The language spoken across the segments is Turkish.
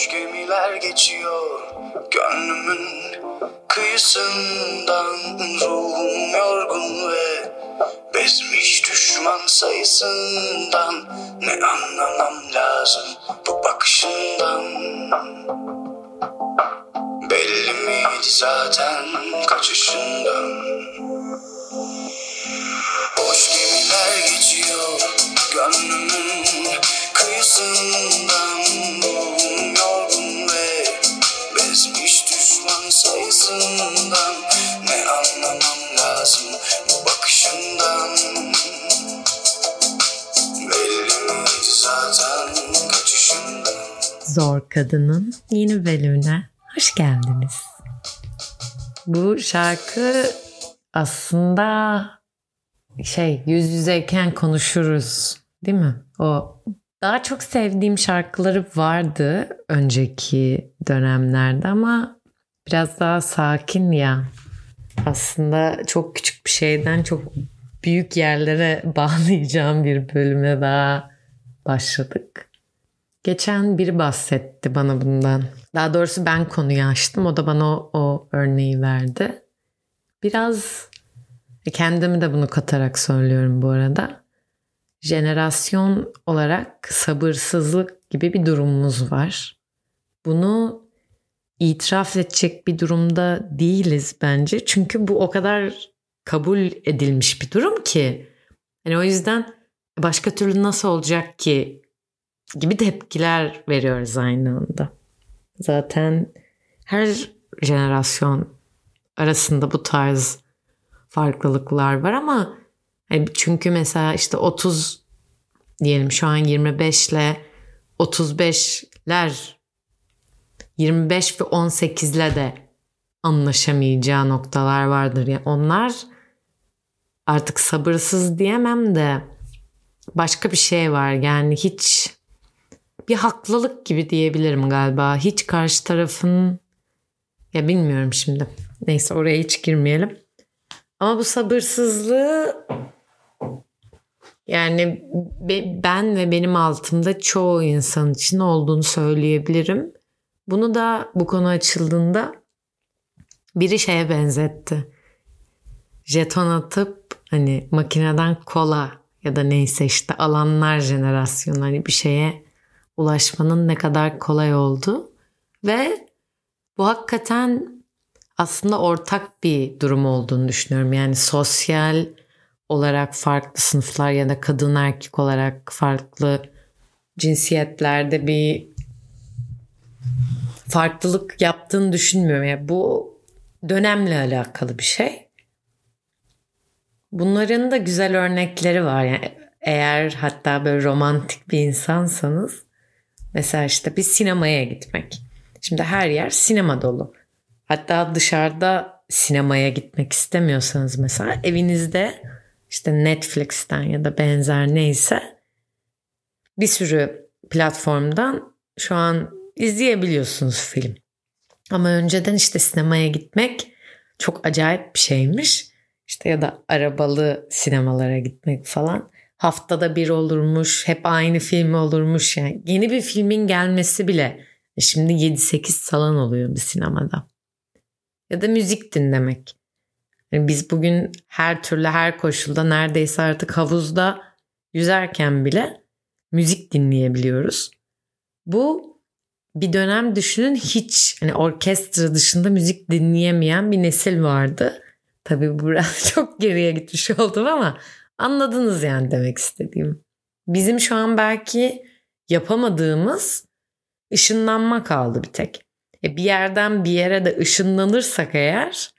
Boş gemiler geçiyor. Gönlümün kıyısından Ruhum yorgun ve bezmiş düşman sayısından Ne anlamam lazım bu bakışından? Belli miydi zaten kaçışından? Boş gemiler geçiyor. Gönlümün kıyısından sayısından Ne anlamam lazım bu bakışından Belli miydi zaten kaçışından Zor Kadın'ın yeni bölümüne hoş geldiniz. Bu şarkı aslında şey yüz yüzeyken konuşuruz değil mi? O daha çok sevdiğim şarkıları vardı önceki dönemlerde ama biraz daha sakin ya. Aslında çok küçük bir şeyden çok büyük yerlere bağlayacağım bir bölüme daha başladık. Geçen biri bahsetti bana bundan. Daha doğrusu ben konuyu açtım. O da bana o, o örneği verdi. Biraz kendimi de bunu katarak söylüyorum bu arada. Jenerasyon olarak sabırsızlık gibi bir durumumuz var. Bunu itiraf edecek bir durumda değiliz bence. Çünkü bu o kadar kabul edilmiş bir durum ki. Yani o yüzden başka türlü nasıl olacak ki gibi tepkiler veriyoruz aynı anda. Zaten her jenerasyon arasında bu tarz farklılıklar var ama yani çünkü mesela işte 30 diyelim şu an 25 ile 35'ler 25 ve 18 ile de anlaşamayacağı noktalar vardır. Yani onlar artık sabırsız diyemem de başka bir şey var. Yani hiç bir haklılık gibi diyebilirim galiba. Hiç karşı tarafın ya bilmiyorum şimdi. Neyse oraya hiç girmeyelim. Ama bu sabırsızlığı yani ben ve benim altımda çoğu insan için olduğunu söyleyebilirim. Bunu da bu konu açıldığında biri şeye benzetti. Jeton atıp hani makineden kola ya da neyse işte alanlar jenerasyonu hani bir şeye ulaşmanın ne kadar kolay oldu ve bu hakikaten aslında ortak bir durum olduğunu düşünüyorum. Yani sosyal olarak farklı sınıflar ya da kadın erkek olarak farklı cinsiyetlerde bir farklılık yaptığını düşünmüyorum. Yani bu dönemle alakalı bir şey. Bunların da güzel örnekleri var. Yani eğer hatta böyle romantik bir insansanız mesela işte bir sinemaya gitmek. Şimdi her yer sinema dolu. Hatta dışarıda sinemaya gitmek istemiyorsanız mesela evinizde işte Netflix'ten ya da benzer neyse bir sürü platformdan şu an izleyebiliyorsunuz film. Ama önceden işte sinemaya gitmek çok acayip bir şeymiş. İşte ya da arabalı sinemalara gitmek falan. Haftada bir olurmuş, hep aynı film olurmuş yani. Yeni bir filmin gelmesi bile şimdi 7-8 salon oluyor bir sinemada. Ya da müzik dinlemek. Yani biz bugün her türlü her koşulda neredeyse artık havuzda yüzerken bile müzik dinleyebiliyoruz. Bu bir dönem düşünün hiç hani orkestra dışında müzik dinleyemeyen bir nesil vardı. Tabii biraz çok geriye gitmiş oldum ama anladınız yani demek istediğim. Bizim şu an belki yapamadığımız ışınlanma kaldı bir tek. E bir yerden bir yere de ışınlanırsak eğer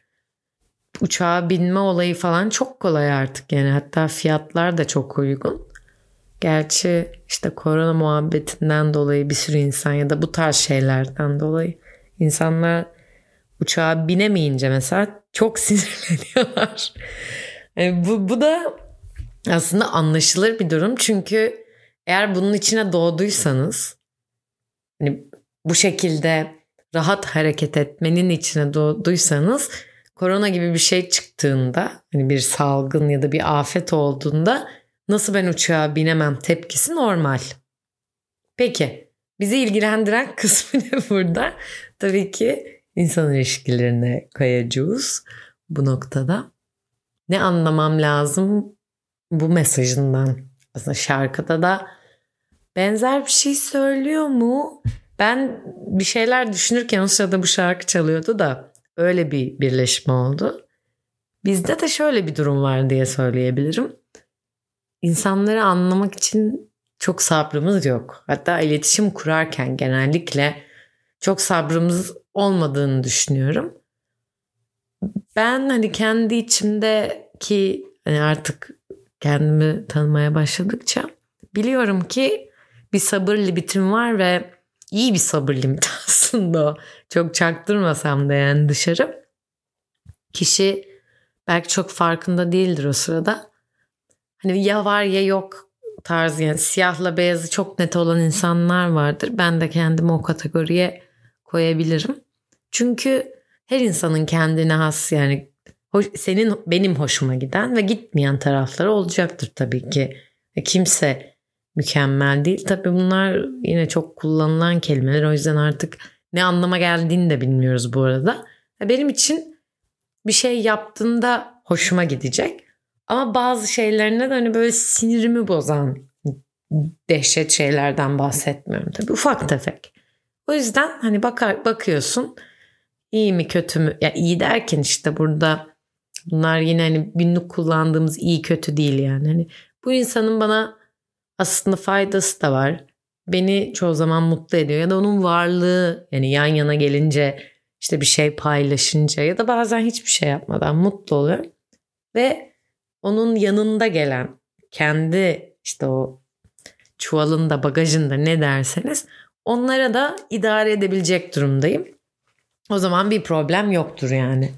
uçağa binme olayı falan çok kolay artık yani hatta fiyatlar da çok uygun. Gerçi işte korona muhabbetinden dolayı bir sürü insan ya da bu tarz şeylerden dolayı insanlar uçağa binemeyince mesela çok sinirleniyorlar. Yani bu, bu da aslında anlaşılır bir durum çünkü eğer bunun içine doğduysanız hani bu şekilde rahat hareket etmenin içine doğduysanız korona gibi bir şey çıktığında hani bir salgın ya da bir afet olduğunda nasıl ben uçağa binemem tepkisi normal. Peki Bizi ilgilendiren kısmı ne burada? Tabii ki insan ilişkilerine kayacağız bu noktada. Ne anlamam lazım bu mesajından? Aslında şarkıda da benzer bir şey söylüyor mu? Ben bir şeyler düşünürken o sırada bu şarkı çalıyordu da öyle bir birleşme oldu. Bizde de şöyle bir durum var diye söyleyebilirim. İnsanları anlamak için çok sabrımız yok. Hatta iletişim kurarken genellikle çok sabrımız olmadığını düşünüyorum. Ben hani kendi içimdeki hani artık kendimi tanımaya başladıkça biliyorum ki bir sabır limitim var ve iyi bir sabır limiti aslında o. Çok çaktırmasam da yani dışarı. Kişi belki çok farkında değildir o sırada. Hani ya var ya yok tarzı yani siyahla beyazı çok net olan insanlar vardır. Ben de kendimi o kategoriye koyabilirim. Çünkü her insanın kendine has yani senin benim hoşuma giden ve gitmeyen tarafları olacaktır tabii ki. Kimse mükemmel değil. Tabii bunlar yine çok kullanılan kelimeler. O yüzden artık ne anlama geldiğini de bilmiyoruz bu arada. Benim için bir şey yaptığında hoşuma gidecek. Ama bazı şeylerine de hani böyle sinirimi bozan dehşet şeylerden bahsetmiyorum tabii. Ufak tefek. O yüzden hani bakar bakıyorsun iyi mi kötü mü? Ya iyi derken işte burada bunlar yine hani günlük kullandığımız iyi kötü değil yani. Hani bu insanın bana aslında faydası da var. Beni çoğu zaman mutlu ediyor ya da onun varlığı yani yan yana gelince işte bir şey paylaşınca ya da bazen hiçbir şey yapmadan mutlu oluyor. Ve onun yanında gelen kendi işte o çuvalında bagajında ne derseniz onlara da idare edebilecek durumdayım. O zaman bir problem yoktur yani.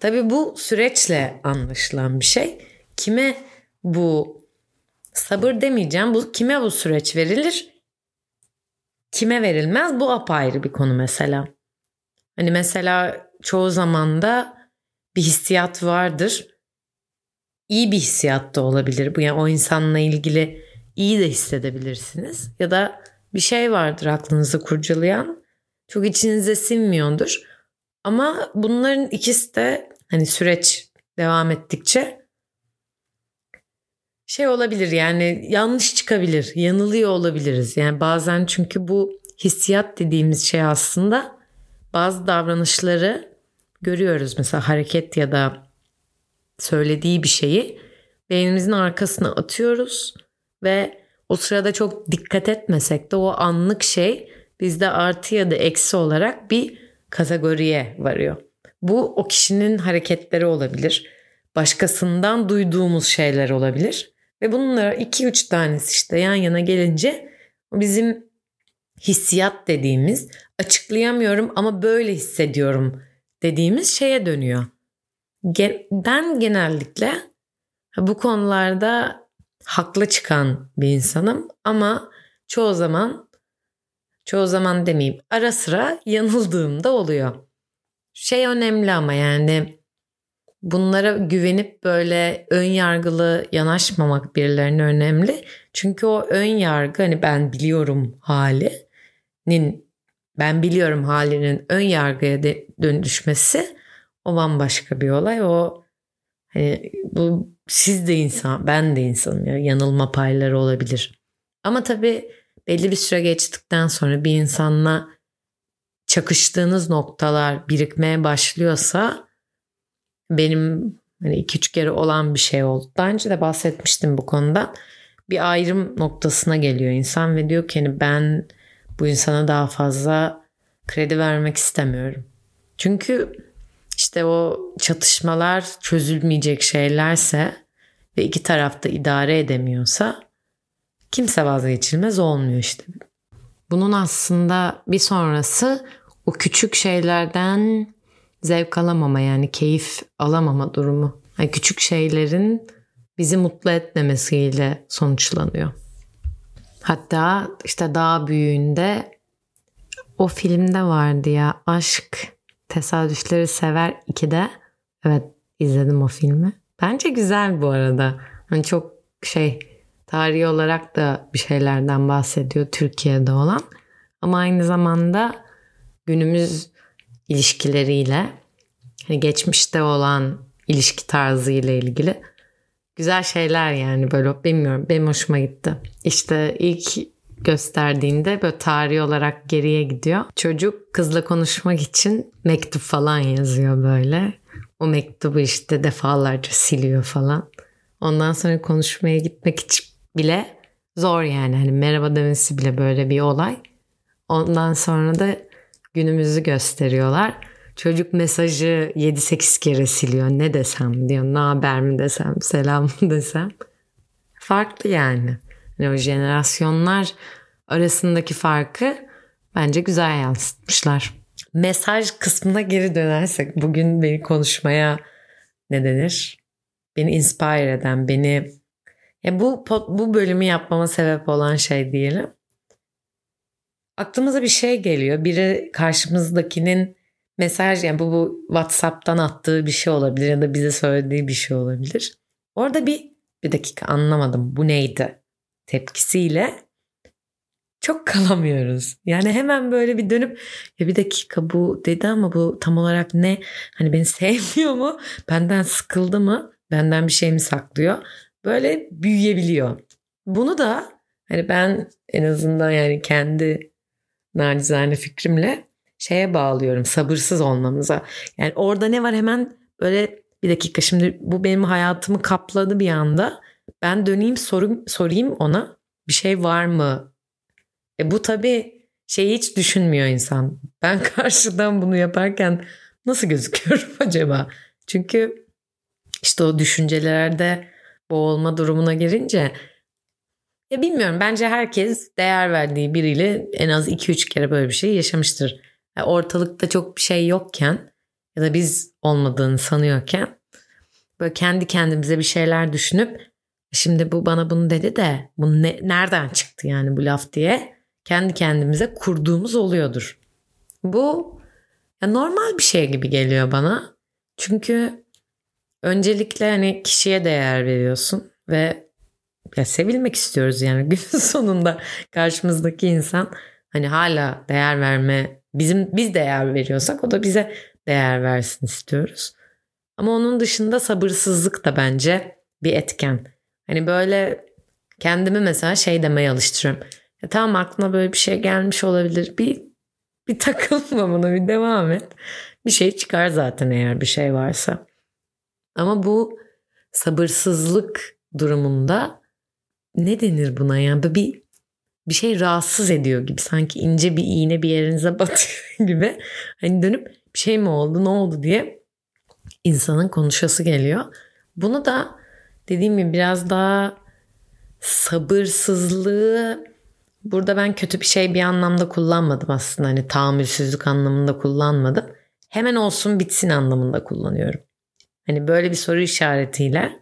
Tabii bu süreçle anlaşılan bir şey. Kime bu sabır demeyeceğim. Bu kime bu süreç verilir? Kime verilmez? Bu apayrı bir konu mesela. Hani mesela çoğu zamanda bir hissiyat vardır. İyi bir hissiyat da olabilir. Bu yani o insanla ilgili iyi de hissedebilirsiniz. Ya da bir şey vardır aklınızı kurcalayan. Çok içinize sinmiyordur. Ama bunların ikisi de hani süreç devam ettikçe şey olabilir yani yanlış çıkabilir, yanılıyor olabiliriz. Yani bazen çünkü bu hissiyat dediğimiz şey aslında bazı davranışları görüyoruz. Mesela hareket ya da söylediği bir şeyi beynimizin arkasına atıyoruz ve o sırada çok dikkat etmesek de o anlık şey bizde artı ya da eksi olarak bir kategoriye varıyor. Bu o kişinin hareketleri olabilir. Başkasından duyduğumuz şeyler olabilir. Ve bunlar iki üç tanesi işte yan yana gelince bizim hissiyat dediğimiz açıklayamıyorum ama böyle hissediyorum dediğimiz şeye dönüyor. Ben genellikle bu konularda haklı çıkan bir insanım ama çoğu zaman çoğu zaman demeyeyim ara sıra yanıldığım da oluyor. Şey önemli ama yani bunlara güvenip böyle ön yargılı yanaşmamak birilerine önemli. Çünkü o ön yargı hani ben biliyorum halinin ben biliyorum halinin ön yargıya dönüşmesi o bambaşka bir olay. O hani bu siz de insan ben de insanım ya yanılma payları olabilir. Ama tabii belli bir süre geçtikten sonra bir insanla çakıştığınız noktalar birikmeye başlıyorsa benim hani iki üç kere olan bir şey oldu. Daha önce de bahsetmiştim bu konuda. Bir ayrım noktasına geliyor insan ve diyor ki hani ben bu insana daha fazla kredi vermek istemiyorum. Çünkü işte o çatışmalar çözülmeyecek şeylerse ve iki tarafta idare edemiyorsa kimse vazgeçilmez olmuyor işte. Bunun aslında bir sonrası o küçük şeylerden zevk alamama yani keyif alamama durumu. Yani küçük şeylerin bizi mutlu etmemesiyle sonuçlanıyor. Hatta işte daha büyüğünde o filmde vardı ya Aşk Tesadüfleri Sever 2'de. Evet izledim o filmi. Bence güzel bu arada. Hani çok şey tarihi olarak da bir şeylerden bahsediyor Türkiye'de olan. Ama aynı zamanda günümüz ilişkileriyle hani geçmişte olan ilişki tarzı ile ilgili güzel şeyler yani böyle bilmiyorum benim hoşuma gitti. İşte ilk gösterdiğinde böyle tarihi olarak geriye gidiyor. Çocuk kızla konuşmak için mektup falan yazıyor böyle. O mektubu işte defalarca siliyor falan. Ondan sonra konuşmaya gitmek için bile zor yani. Hani merhaba demesi bile böyle bir olay. Ondan sonra da günümüzü gösteriyorlar. Çocuk mesajı 7-8 kere siliyor. Ne desem diyor. Ne haber mi desem, selam mı desem. Farklı yani. Yani o jenerasyonlar arasındaki farkı bence güzel yansıtmışlar. Mesaj kısmına geri dönersek bugün beni konuşmaya ne denir? Beni inspire eden, beni ya bu bu bölümü yapmama sebep olan şey diyelim. Aklımıza bir şey geliyor. Biri karşımızdakinin mesaj yani bu, bu WhatsApp'tan attığı bir şey olabilir ya da bize söylediği bir şey olabilir. Orada bir bir dakika anlamadım bu neydi tepkisiyle çok kalamıyoruz. Yani hemen böyle bir dönüp ya bir dakika bu dedi ama bu tam olarak ne? Hani beni sevmiyor mu? Benden sıkıldı mı? Benden bir şey mi saklıyor? Böyle büyüyebiliyor. Bunu da hani ben en azından yani kendi nacizane fikrimle şeye bağlıyorum sabırsız olmamıza. Yani orada ne var hemen böyle bir dakika şimdi bu benim hayatımı kapladı bir anda. Ben döneyim sorum, sorayım ona bir şey var mı? E bu tabii şeyi hiç düşünmüyor insan. Ben karşıdan bunu yaparken nasıl gözüküyorum acaba? Çünkü işte o düşüncelerde boğulma durumuna girince ya bilmiyorum bence herkes değer verdiği biriyle en az 2-3 kere böyle bir şey yaşamıştır. Yani ortalıkta çok bir şey yokken ya da biz olmadığını sanıyorken böyle kendi kendimize bir şeyler düşünüp şimdi bu bana bunu dedi de bu ne, nereden çıktı yani bu laf diye kendi kendimize kurduğumuz oluyordur. Bu ya normal bir şey gibi geliyor bana. Çünkü öncelikle hani kişiye değer veriyorsun ve ya sevilmek istiyoruz yani gün sonunda karşımızdaki insan hani hala değer verme bizim biz değer veriyorsak o da bize değer versin istiyoruz. Ama onun dışında sabırsızlık da bence bir etken. Hani böyle kendimi mesela şey demeye alıştırıyorum. Ya tamam aklına böyle bir şey gelmiş olabilir. Bir bir takılma buna bir devam et. Bir şey çıkar zaten eğer bir şey varsa. Ama bu sabırsızlık durumunda ne denir buna yani bir bir şey rahatsız ediyor gibi sanki ince bir iğne bir yerinize batıyor gibi. Hani dönüp bir şey mi oldu ne oldu diye insanın konuşası geliyor. Bunu da dediğim gibi biraz daha sabırsızlığı burada ben kötü bir şey bir anlamda kullanmadım aslında. Hani tahammülsüzlük anlamında kullanmadım. Hemen olsun bitsin anlamında kullanıyorum. Hani böyle bir soru işaretiyle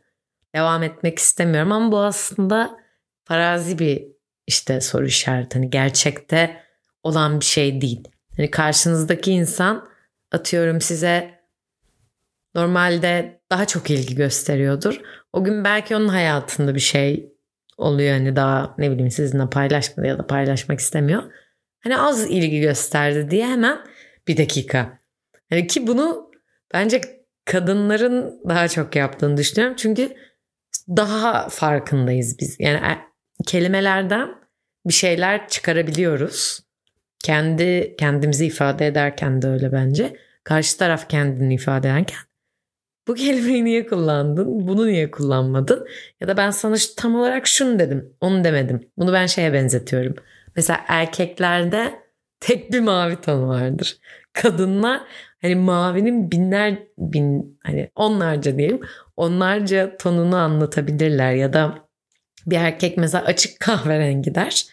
devam etmek istemiyorum ama bu aslında farazi bir işte soru işareti. Hani gerçekte olan bir şey değil. Hani karşınızdaki insan atıyorum size normalde daha çok ilgi gösteriyordur. O gün belki onun hayatında bir şey oluyor hani daha ne bileyim sizinle paylaşmadı ya da paylaşmak istemiyor. Hani az ilgi gösterdi diye hemen bir dakika. Hani ki bunu bence kadınların daha çok yaptığını düşünüyorum. Çünkü daha farkındayız biz. Yani e, kelimelerden bir şeyler çıkarabiliyoruz. Kendi kendimizi ifade ederken de öyle bence. Karşı taraf kendini ifade ederken bu kelimeyi niye kullandın? Bunu niye kullanmadın? Ya da ben sana tam olarak şunu dedim, onu demedim. Bunu ben şeye benzetiyorum. Mesela erkeklerde tek bir mavi tonu vardır. Kadınlar hani mavinin binler bin hani onlarca diyelim onlarca tonunu anlatabilirler ya da bir erkek mesela açık kahverengi der.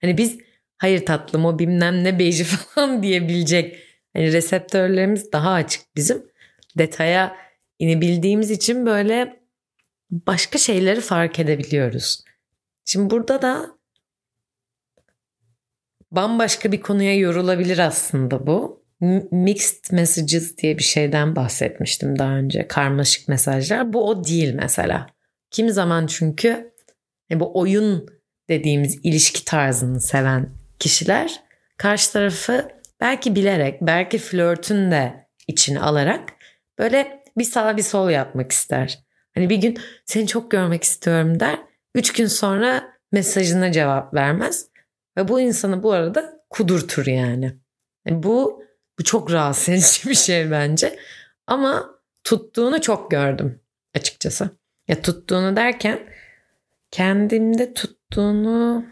Hani biz hayır tatlım o bilmem ne beji falan diyebilecek hani reseptörlerimiz daha açık bizim. Detaya inebildiğimiz için böyle başka şeyleri fark edebiliyoruz. Şimdi burada da bambaşka bir konuya yorulabilir aslında bu. Mixed messages diye bir şeyden bahsetmiştim daha önce. Karmaşık mesajlar. Bu o değil mesela. Kim zaman çünkü bu oyun dediğimiz ilişki tarzını seven kişiler karşı tarafı belki bilerek, belki flörtün de içine alarak böyle bir sağ bir sol yapmak ister. Hani bir gün seni çok görmek istiyorum der. Üç gün sonra mesajına cevap vermez. Ve bu insanı bu arada kudurtur yani. yani bu, bu çok rahatsız edici bir şey bence. Ama tuttuğunu çok gördüm açıkçası. Ya tuttuğunu derken kendimde tuttuğunu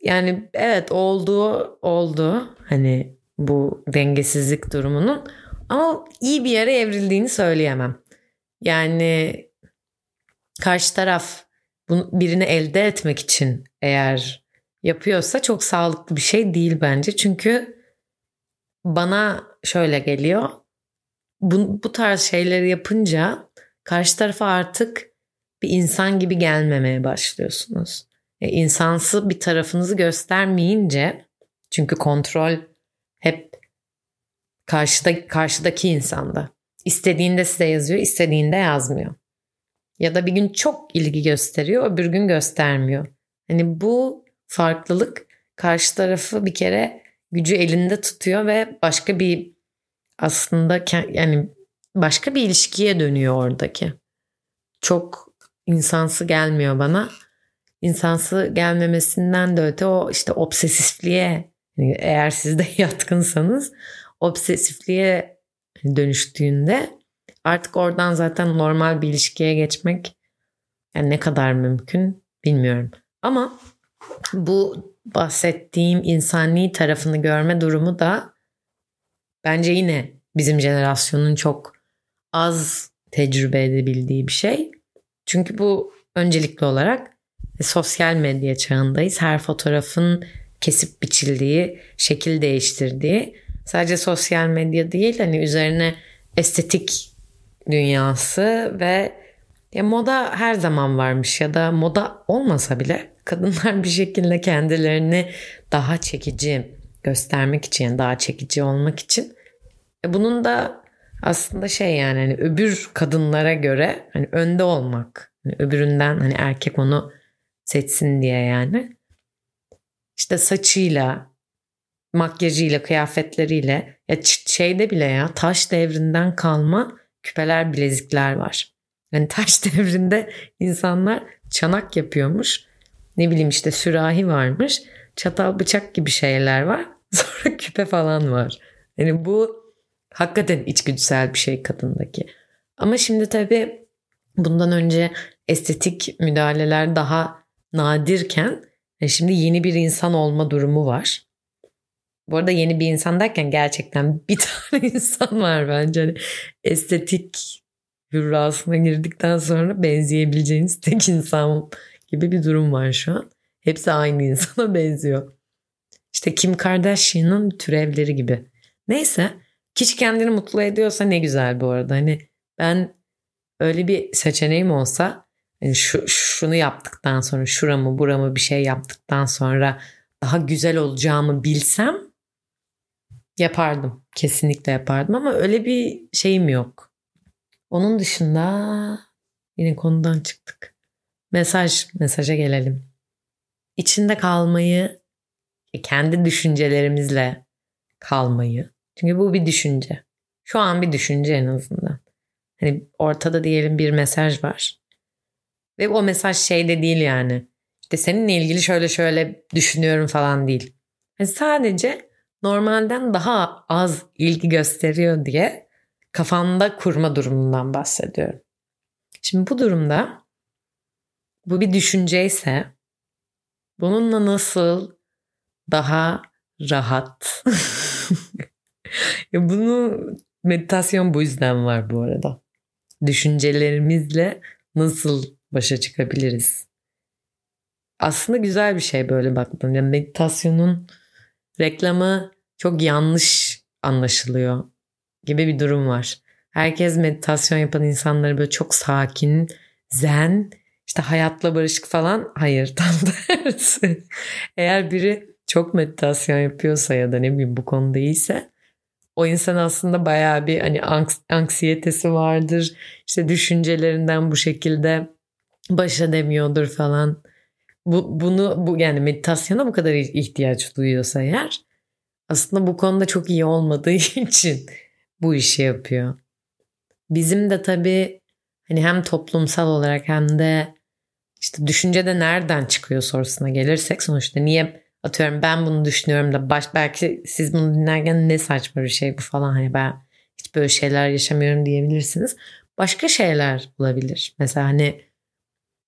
yani evet olduğu oldu hani bu dengesizlik durumunun ama iyi bir yere evrildiğini söyleyemem. Yani karşı taraf birini elde etmek için eğer yapıyorsa çok sağlıklı bir şey değil bence. Çünkü bana şöyle geliyor. Bu, bu tarz şeyleri yapınca karşı tarafa artık bir insan gibi gelmemeye başlıyorsunuz. E, insansı bir tarafınızı göstermeyince çünkü kontrol hep karşıda karşıdaki insanda. İstediğinde size yazıyor, istediğinde yazmıyor. Ya da bir gün çok ilgi gösteriyor, öbür gün göstermiyor. Hani bu farklılık karşı tarafı bir kere gücü elinde tutuyor ve başka bir aslında yani başka bir ilişkiye dönüyor oradaki. Çok insansı gelmiyor bana. İnsansı gelmemesinden de öte o işte obsesifliğe yani eğer siz de yatkınsanız obsesifliğe dönüştüğünde artık oradan zaten normal bir ilişkiye geçmek yani ne kadar mümkün bilmiyorum. Ama bu bahsettiğim insani tarafını görme durumu da bence yine bizim jenerasyonun çok az tecrübe edebildiği bir şey. Çünkü bu öncelikli olarak sosyal medya çağındayız. Her fotoğrafın kesip biçildiği, şekil değiştirdiği sadece sosyal medya değil hani üzerine estetik dünyası ve ya moda her zaman varmış ya da moda olmasa bile kadınlar bir şekilde kendilerini daha çekici göstermek için yani daha çekici olmak için. E bunun da aslında şey yani hani öbür kadınlara göre hani önde olmak hani öbüründen hani erkek onu seçsin diye yani. İşte saçıyla makyajıyla kıyafetleriyle ya şeyde bile ya taş devrinden kalma küpeler bilezikler var. Yani taş devrinde insanlar çanak yapıyormuş. Ne bileyim işte sürahi varmış. Çatal bıçak gibi şeyler var. Sonra küpe falan var. Yani bu hakikaten içgüdüsel bir şey kadındaki. Ama şimdi tabii bundan önce estetik müdahaleler daha nadirken e, şimdi yeni bir insan olma durumu var. Bu arada yeni bir insan derken gerçekten bir tane insan var bence. Hani estetik hürrasına girdikten sonra benzeyebileceğiniz tek insan gibi bir durum var şu an. Hepsi aynı insana benziyor. İşte Kim Kardashian'ın türevleri gibi. Neyse kişi kendini mutlu ediyorsa ne güzel bu arada. Hani ben öyle bir seçeneğim olsa yani şu, şunu yaptıktan sonra şuramı buramı bir şey yaptıktan sonra daha güzel olacağımı bilsem yapardım. Kesinlikle yapardım ama öyle bir şeyim yok. Onun dışında yine konudan çıktık. Mesaj, mesaja gelelim. İçinde kalmayı, kendi düşüncelerimizle kalmayı. Çünkü bu bir düşünce. Şu an bir düşünce en azından. Hani ortada diyelim bir mesaj var. Ve o mesaj şey de değil yani. İşte seninle ilgili şöyle şöyle düşünüyorum falan değil. Yani sadece normalden daha az ilgi gösteriyor diye kafanda kurma durumundan bahsediyorum. Şimdi bu durumda bu bir düşünceyse bununla nasıl daha rahat ya bunu meditasyon bu yüzden var bu arada. Düşüncelerimizle nasıl başa çıkabiliriz? Aslında güzel bir şey böyle baktığında. Yani meditasyonun reklamı çok yanlış anlaşılıyor gibi bir durum var. Herkes meditasyon yapan insanları böyle çok sakin, zen, işte hayatla barışık falan. Hayır tam tersi. Eğer biri çok meditasyon yapıyorsa ya da ne bileyim bu konuda iyiyse o insan aslında bayağı bir hani anksiyetesi vardır. İşte düşüncelerinden bu şekilde baş edemiyordur falan. Bu, bunu bu yani meditasyona bu kadar ihtiyaç duyuyorsa eğer aslında bu konuda çok iyi olmadığı için bu işi yapıyor. Bizim de tabii hani hem toplumsal olarak hem de işte düşünce de nereden çıkıyor sorusuna gelirsek sonuçta niye atıyorum ben bunu düşünüyorum da baş, belki siz bunu dinlerken ne saçma bir şey bu falan hani ben hiç böyle şeyler yaşamıyorum diyebilirsiniz. Başka şeyler olabilir. Mesela hani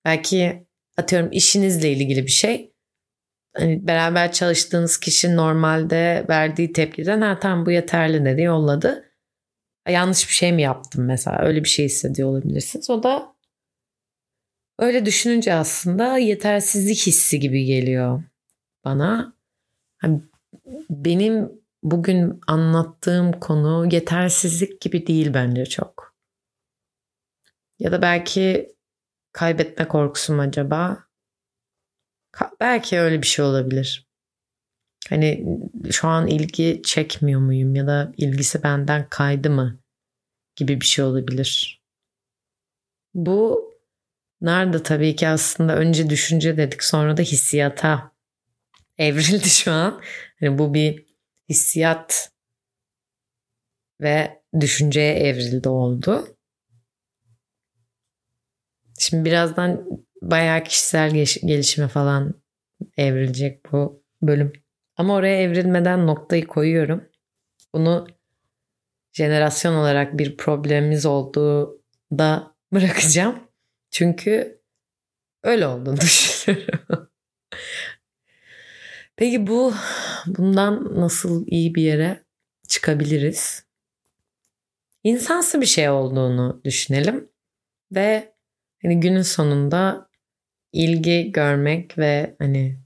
belki atıyorum işinizle ilgili bir şey. Hani beraber çalıştığınız kişi normalde verdiği tepkiden ha tamam bu yeterli dedi yolladı. Yanlış bir şey mi yaptım mesela öyle bir şey hissediyor olabilirsiniz. O da öyle düşününce aslında yetersizlik hissi gibi geliyor bana. Hani benim bugün anlattığım konu yetersizlik gibi değil bence çok. Ya da belki kaybetme korkusu mu acaba? Ka- belki öyle bir şey olabilir. Hani şu an ilgi çekmiyor muyum ya da ilgisi benden kaydı mı gibi bir şey olabilir. Bu nerede tabii ki aslında önce düşünce dedik sonra da hissiyata evrildi şu an. Hani bu bir hissiyat ve düşünceye evrildi oldu. Şimdi birazdan bayağı kişisel gelişime falan evrilecek bu bölüm. Ama oraya evrilmeden noktayı koyuyorum. Bunu jenerasyon olarak bir problemimiz olduğu da bırakacağım. Çünkü öyle olduğunu düşünüyorum. Peki bu bundan nasıl iyi bir yere çıkabiliriz? İnsansı bir şey olduğunu düşünelim ve hani günün sonunda ilgi görmek ve hani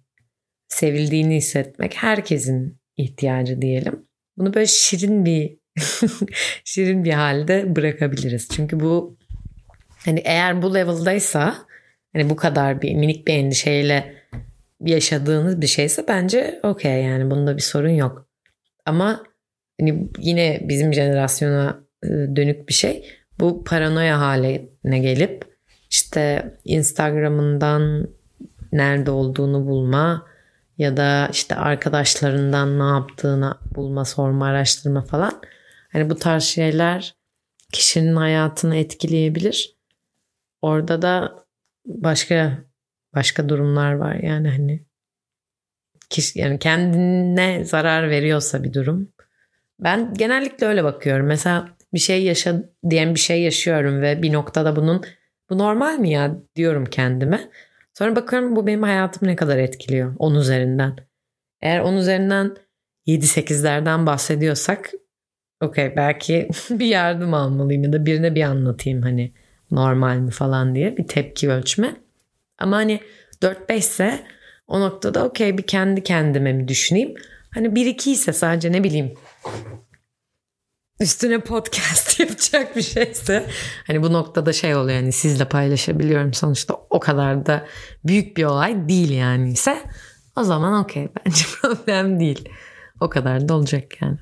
sevildiğini hissetmek herkesin ihtiyacı diyelim. Bunu böyle şirin bir şirin bir halde bırakabiliriz. Çünkü bu hani eğer bu level'daysa hani bu kadar bir minik bir endişeyle yaşadığınız bir şeyse bence okey yani bunda bir sorun yok. Ama hani yine bizim jenerasyona e, dönük bir şey. Bu paranoya haline gelip işte Instagram'ından nerede olduğunu bulma ya da işte arkadaşlarından ne yaptığını bulma, sorma, araştırma falan. Hani bu tarz şeyler kişinin hayatını etkileyebilir. Orada da başka başka durumlar var yani hani kişi yani kendine zarar veriyorsa bir durum. Ben genellikle öyle bakıyorum. Mesela bir şey yaşa diyen bir şey yaşıyorum ve bir noktada bunun bu normal mi ya diyorum kendime. Sonra bakıyorum bu benim hayatımı ne kadar etkiliyor 10 üzerinden. Eğer 10 üzerinden 7-8'lerden bahsediyorsak okey belki bir yardım almalıyım ya da birine bir anlatayım hani normal mi falan diye bir tepki ölçme. Ama hani 4-5 ise o noktada okey bir kendi kendime mi düşüneyim. Hani 1-2 ise sadece ne bileyim üstüne podcast yapacak bir şeyse hani bu noktada şey oluyor yani sizle paylaşabiliyorum sonuçta o kadar da büyük bir olay değil yani ise o zaman okey bence problem değil. O kadar da olacak yani.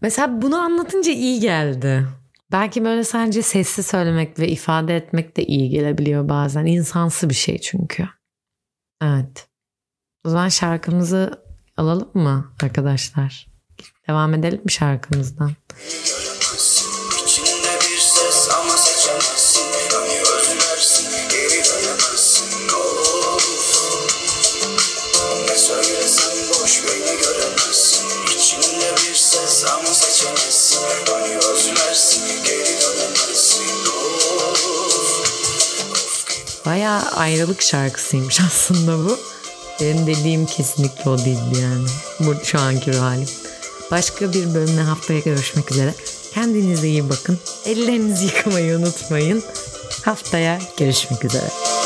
Mesela bunu anlatınca iyi geldi. Belki böyle sadece sesli söylemek ve ifade etmek de iyi gelebiliyor bazen. İnsansı bir şey çünkü. Evet. O zaman şarkımızı alalım mı arkadaşlar? Devam edelim mi şarkımızdan? Baya ayrılık şarkısıymış aslında bu. Benim dediğim kesinlikle o değildi yani. Bu şu anki ruh halim. Başka bir bölümle haftaya görüşmek üzere. Kendinize iyi bakın. Ellerinizi yıkamayı unutmayın. Haftaya görüşmek üzere.